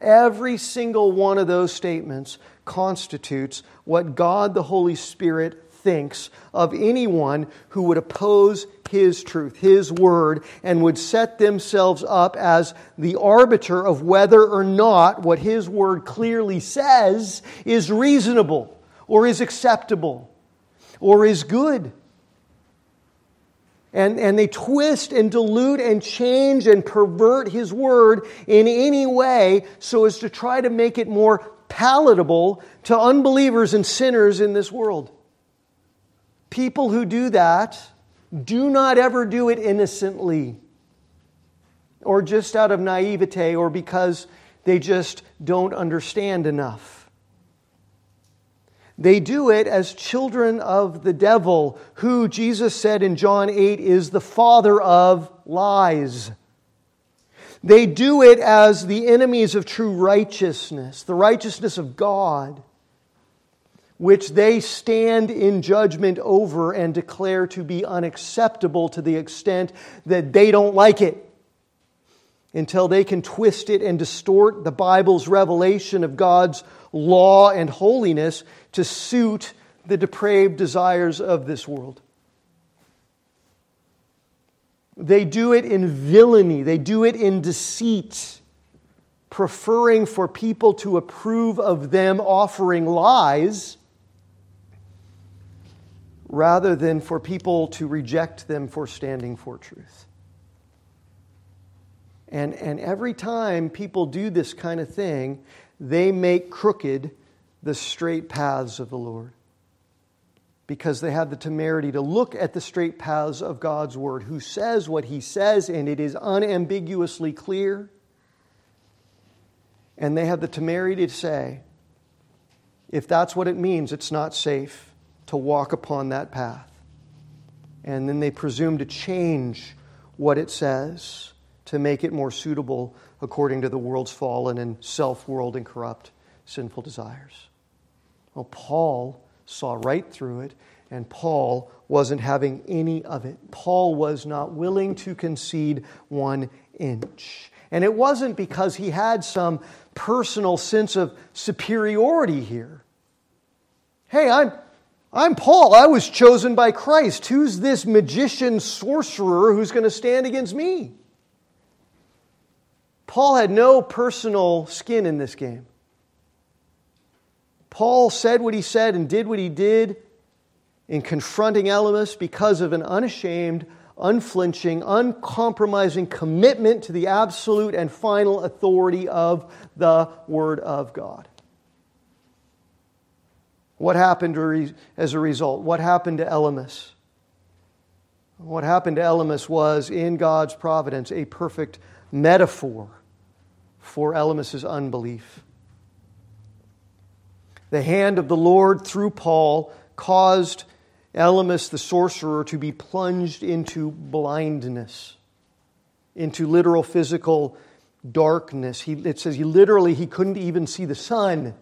Every single one of those statements constitutes what God the Holy Spirit thinks of anyone who would oppose his truth, his word, and would set themselves up as the arbiter of whether or not what his word clearly says is reasonable or is acceptable or is good. And, and they twist and dilute and change and pervert his word in any way so as to try to make it more palatable to unbelievers and sinners in this world. People who do that do not ever do it innocently or just out of naivete or because they just don't understand enough. They do it as children of the devil, who Jesus said in John 8 is the father of lies. They do it as the enemies of true righteousness, the righteousness of God, which they stand in judgment over and declare to be unacceptable to the extent that they don't like it until they can twist it and distort the Bible's revelation of God's law and holiness to suit the depraved desires of this world. They do it in villainy, they do it in deceit, preferring for people to approve of them offering lies rather than for people to reject them for standing for truth. And, and every time people do this kind of thing, they make crooked the straight paths of the Lord. Because they have the temerity to look at the straight paths of God's Word, who says what He says, and it is unambiguously clear. And they have the temerity to say, if that's what it means, it's not safe to walk upon that path. And then they presume to change what it says to make it more suitable according to the world's fallen and self world and corrupt sinful desires. Well, Paul saw right through it, and Paul wasn't having any of it. Paul was not willing to concede one inch. And it wasn't because he had some personal sense of superiority here. Hey, I'm, I'm Paul. I was chosen by Christ. Who's this magician sorcerer who's going to stand against me? Paul had no personal skin in this game. Paul said what he said and did what he did in confronting Elymas because of an unashamed, unflinching, uncompromising commitment to the absolute and final authority of the Word of God. What happened as a result? What happened to Elymas? What happened to Elymas was, in God's providence, a perfect metaphor for Elymas's unbelief. The hand of the Lord through Paul caused Elymas the sorcerer to be plunged into blindness, into literal physical darkness. He, it says he literally he couldn't even see the sun,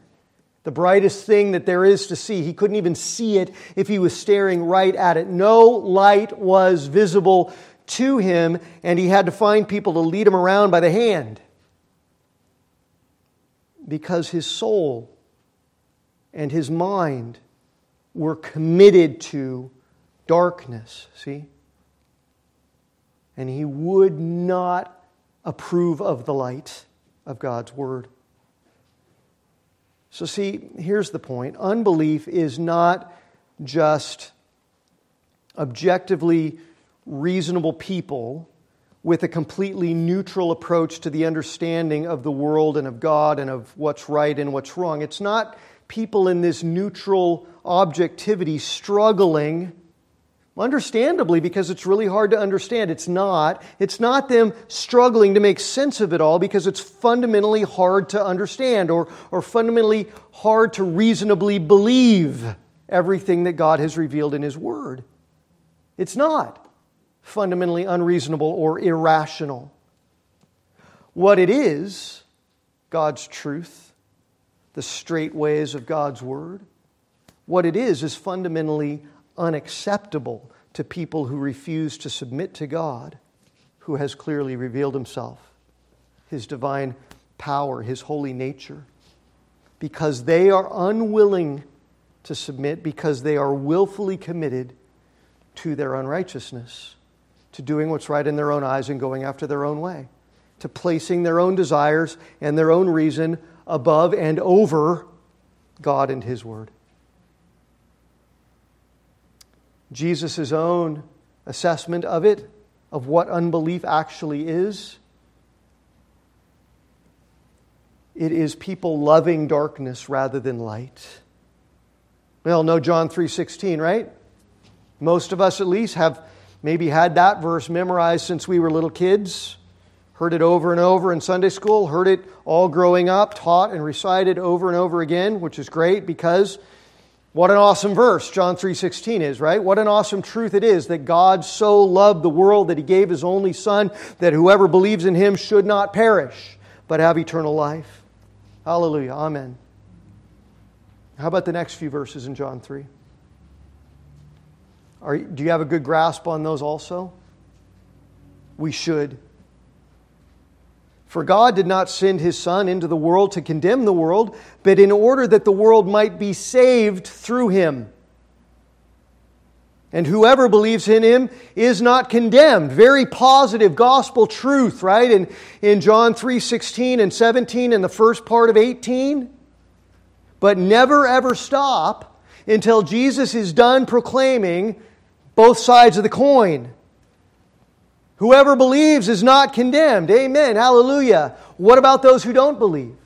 the brightest thing that there is to see. He couldn't even see it if he was staring right at it. No light was visible to him, and he had to find people to lead him around by the hand because his soul and his mind were committed to darkness, see? And he would not approve of the light of God's word. So, see, here's the point unbelief is not just objectively reasonable people with a completely neutral approach to the understanding of the world and of God and of what's right and what's wrong. It's not people in this neutral objectivity struggling understandably because it's really hard to understand it's not it's not them struggling to make sense of it all because it's fundamentally hard to understand or, or fundamentally hard to reasonably believe everything that god has revealed in his word it's not fundamentally unreasonable or irrational. What it is, God's truth, the straight ways of God's word, what it is is fundamentally unacceptable to people who refuse to submit to God, who has clearly revealed himself, his divine power, his holy nature, because they are unwilling to submit, because they are willfully committed to their unrighteousness to doing what's right in their own eyes and going after their own way, to placing their own desires and their own reason above and over God and His Word. Jesus' own assessment of it, of what unbelief actually is, it is people loving darkness rather than light. We all know John 3:16, right? Most of us at least have maybe had that verse memorized since we were little kids, heard it over and over in Sunday school, heard it all growing up, taught and recited over and over again, which is great because What an awesome verse John 3:16 is, right? What an awesome truth it is that God so loved the world that he gave his only son that whoever believes in him should not perish but have eternal life. Hallelujah. Amen. How about the next few verses in John 3? Are, do you have a good grasp on those also? We should. For God did not send his Son into the world to condemn the world, but in order that the world might be saved through him. And whoever believes in him is not condemned. Very positive gospel truth, right? In, in John 3 16 and 17 and the first part of 18. But never ever stop until Jesus is done proclaiming both sides of the coin. Whoever believes is not condemned. Amen. Hallelujah. What about those who don't believe?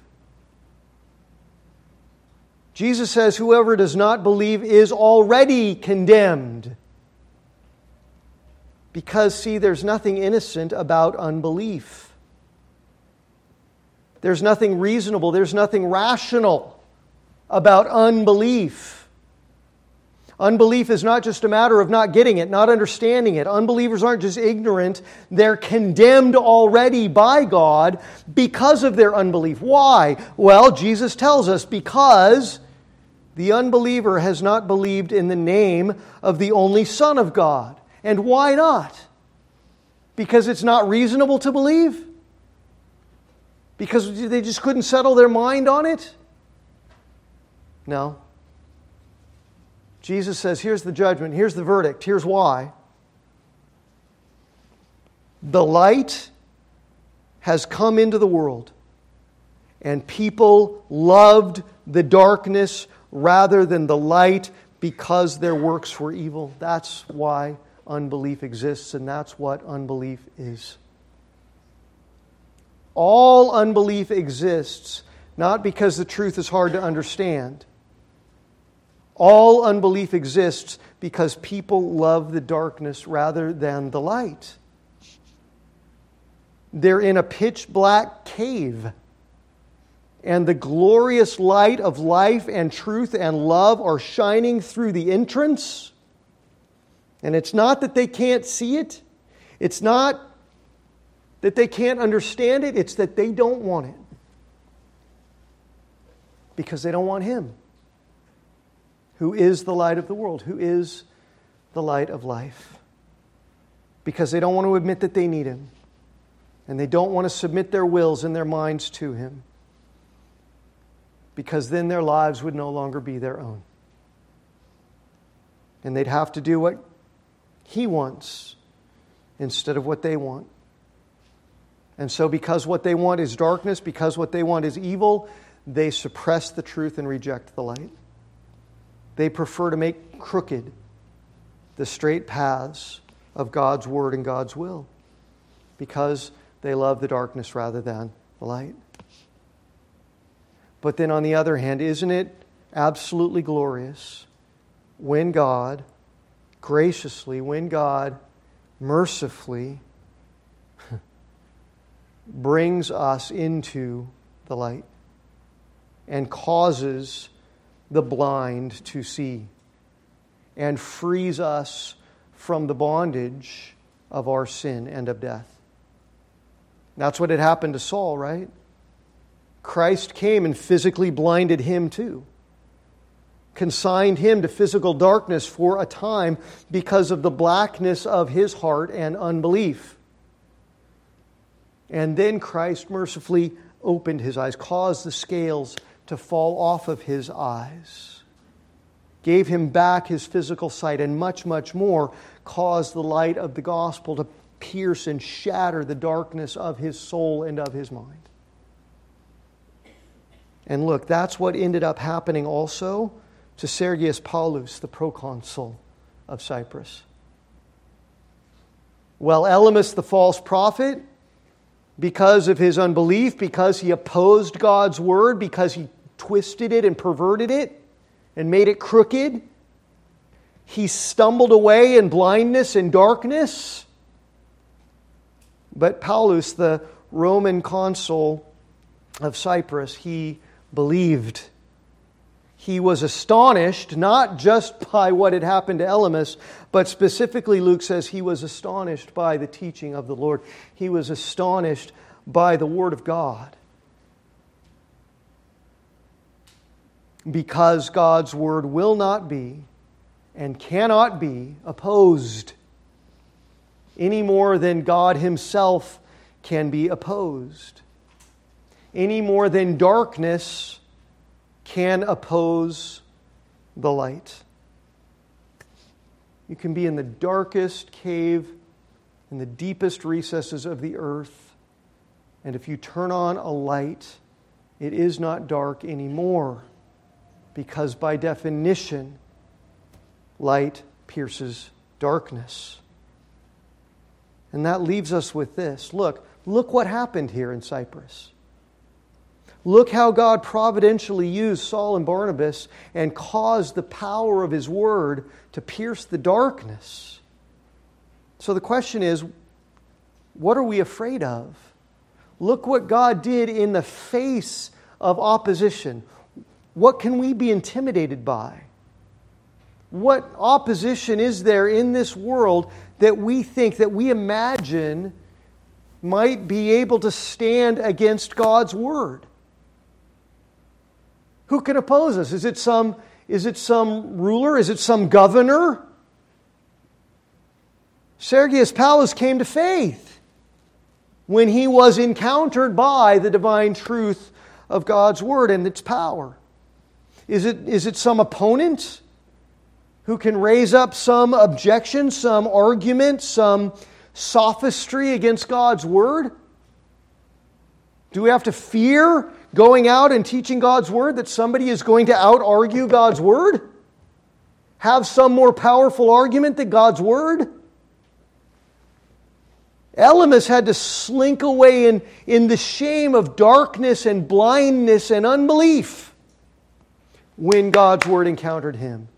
Jesus says, Whoever does not believe is already condemned. Because, see, there's nothing innocent about unbelief. There's nothing reasonable, there's nothing rational about unbelief. Unbelief is not just a matter of not getting it, not understanding it. Unbelievers aren't just ignorant, they're condemned already by God because of their unbelief. Why? Well, Jesus tells us because the unbeliever has not believed in the name of the only Son of God. And why not? Because it's not reasonable to believe? Because they just couldn't settle their mind on it? No. Jesus says, here's the judgment, here's the verdict, here's why. The light has come into the world, and people loved the darkness rather than the light because their works were evil. That's why unbelief exists, and that's what unbelief is. All unbelief exists not because the truth is hard to understand, all unbelief exists because people love the darkness rather than the light. They're in a pitch black cave. And the glorious light of life and truth and love are shining through the entrance. And it's not that they can't see it, it's not that they can't understand it, it's that they don't want it. Because they don't want Him who is the light of the world, who is the light of life. Because they don't want to admit that they need Him, and they don't want to submit their wills and their minds to Him, because then their lives would no longer be their own. And they'd have to do what He wants instead of what they want. And so, because what they want is darkness, because what they want is evil, they suppress the truth and reject the light. They prefer to make crooked the straight paths of God's word and God's will because they love the darkness rather than the light. But then, on the other hand, isn't it absolutely glorious when God graciously, when God mercifully brings us into the light and causes the blind to see and frees us from the bondage of our sin and of death. That's what had happened to Saul, right? Christ came and physically blinded him too, consigned him to physical darkness for a time because of the blackness of his heart and unbelief. And then Christ mercifully opened his eyes, caused the scales to fall off of his eyes, gave him back his physical sight, and much, much more, caused the light of the gospel to pierce and shatter the darkness of his soul and of his mind. And look, that's what ended up happening also to Sergius Paulus, the proconsul of Cyprus. Well, Elymas, the false prophet, because of his unbelief, because he opposed God's word, because he twisted it and perverted it and made it crooked. He stumbled away in blindness and darkness. But Paulus, the Roman consul of Cyprus, he believed. he was astonished, not just by what had happened to Elymas, but specifically, Luke says he was astonished by the teaching of the Lord. He was astonished by the Word of God. Because God's Word will not be and cannot be opposed any more than God Himself can be opposed, any more than darkness can oppose the light. You can be in the darkest cave, in the deepest recesses of the earth, and if you turn on a light, it is not dark anymore, because by definition, light pierces darkness. And that leaves us with this. Look, look what happened here in Cyprus. Look how God providentially used Saul and Barnabas and caused the power of his word to pierce the darkness. So the question is what are we afraid of? Look what God did in the face of opposition. What can we be intimidated by? What opposition is there in this world that we think, that we imagine might be able to stand against God's word? Who can oppose us? Is it some, is it some ruler? Is it some governor? Sergius Paulus came to faith when he was encountered by the divine truth of God's word and its power. Is it, is it some opponent who can raise up some objection, some argument, some sophistry against God's word? Do we have to fear going out and teaching God's word that somebody is going to out argue God's word? Have some more powerful argument than God's word? Elymas had to slink away in, in the shame of darkness and blindness and unbelief when God's word encountered him.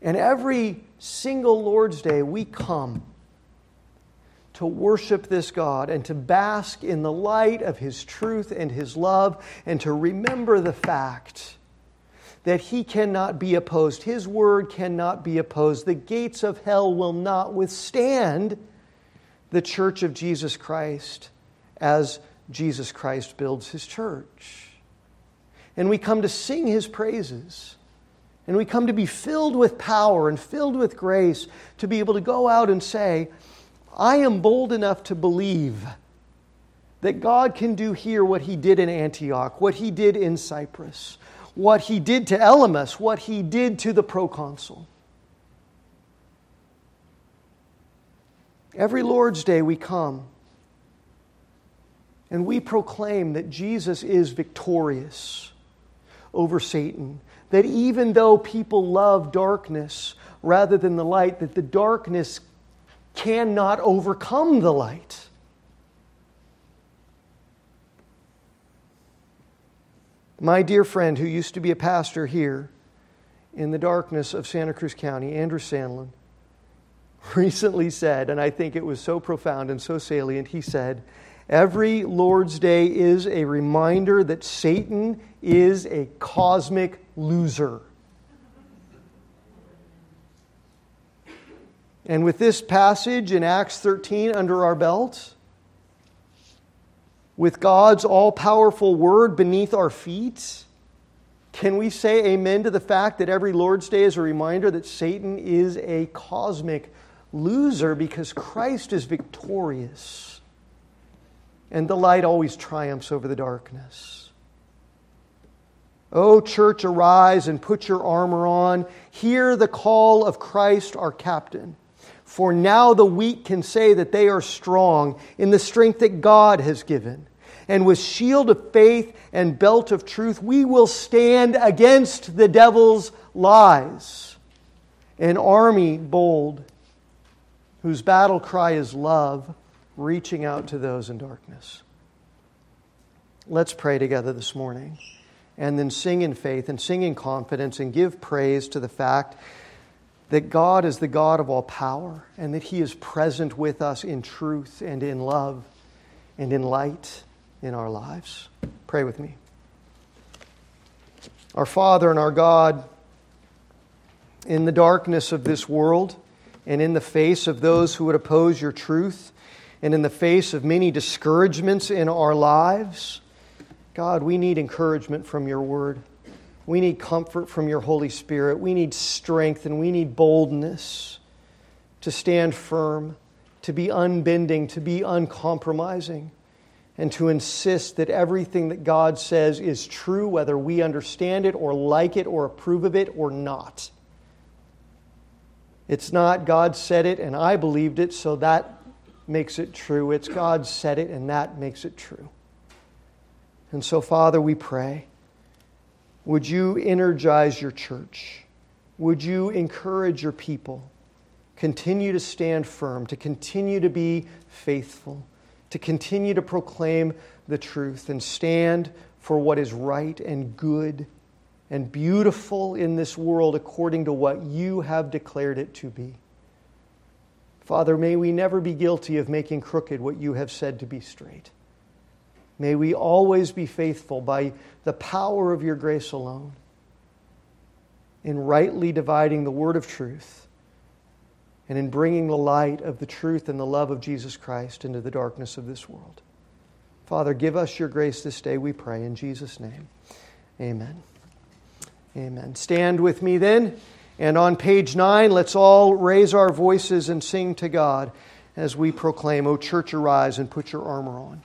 And every single Lord's Day, we come to worship this God and to bask in the light of His truth and His love and to remember the fact that He cannot be opposed. His word cannot be opposed. The gates of hell will not withstand the church of Jesus Christ as Jesus Christ builds His church. And we come to sing His praises. And we come to be filled with power and filled with grace to be able to go out and say, I am bold enough to believe that God can do here what he did in Antioch, what he did in Cyprus, what he did to Elymas, what he did to the proconsul. Every Lord's Day we come and we proclaim that Jesus is victorious over Satan. That even though people love darkness rather than the light, that the darkness cannot overcome the light. My dear friend who used to be a pastor here in the darkness of Santa Cruz County, Andrew Sandlin, recently said, and I think it was so profound and so salient, he said, Every Lord's Day is a reminder that Satan is a cosmic loser. And with this passage in Acts 13 under our belt, with God's all powerful word beneath our feet, can we say amen to the fact that every Lord's Day is a reminder that Satan is a cosmic loser because Christ is victorious and the light always triumphs over the darkness? O church, arise and put your armor on. Hear the call of Christ our captain. For now the weak can say that they are strong in the strength that God has given. And with shield of faith and belt of truth, we will stand against the devil's lies. An army bold, whose battle cry is love, reaching out to those in darkness. Let's pray together this morning and then sing in faith and sing in confidence and give praise to the fact that God is the God of all power and that He is present with us in truth and in love and in light. in our lives. Pray with me. Our Father and our God, in the darkness of this world and in the face of those who would oppose your truth and in the face of many discouragements in our lives, God, we need encouragement from your word. We need comfort from your Holy Spirit. We need strength and we need boldness to stand firm, to be unbending, to be uncompromising, and to insist that everything that God says is true, whether we understand it or like it or approve of it or not. It's not God said it and I believed it, so that makes it true. It's God said it and that makes it true. And so, Father, we pray would you energize your church? Would you encourage your people? Continue to stand firm, to continue to be faithful, to continue to proclaim the truth and stand for what is right and good and beautiful in this world according to what you have declared it to be. Father, may we never be guilty of making crooked what you have said to be straight. May we always be faithful by the power of your grace alone in rightly dividing the word of truth and in bringing the light of the truth and the love of Jesus Christ into the darkness of this world. Father, give us your grace this day, we pray, in Jesus' name. Amen. Amen. Stand with me then. And on page nine, let's all raise our voices and sing to God as we proclaim, O church, arise and put your armor on.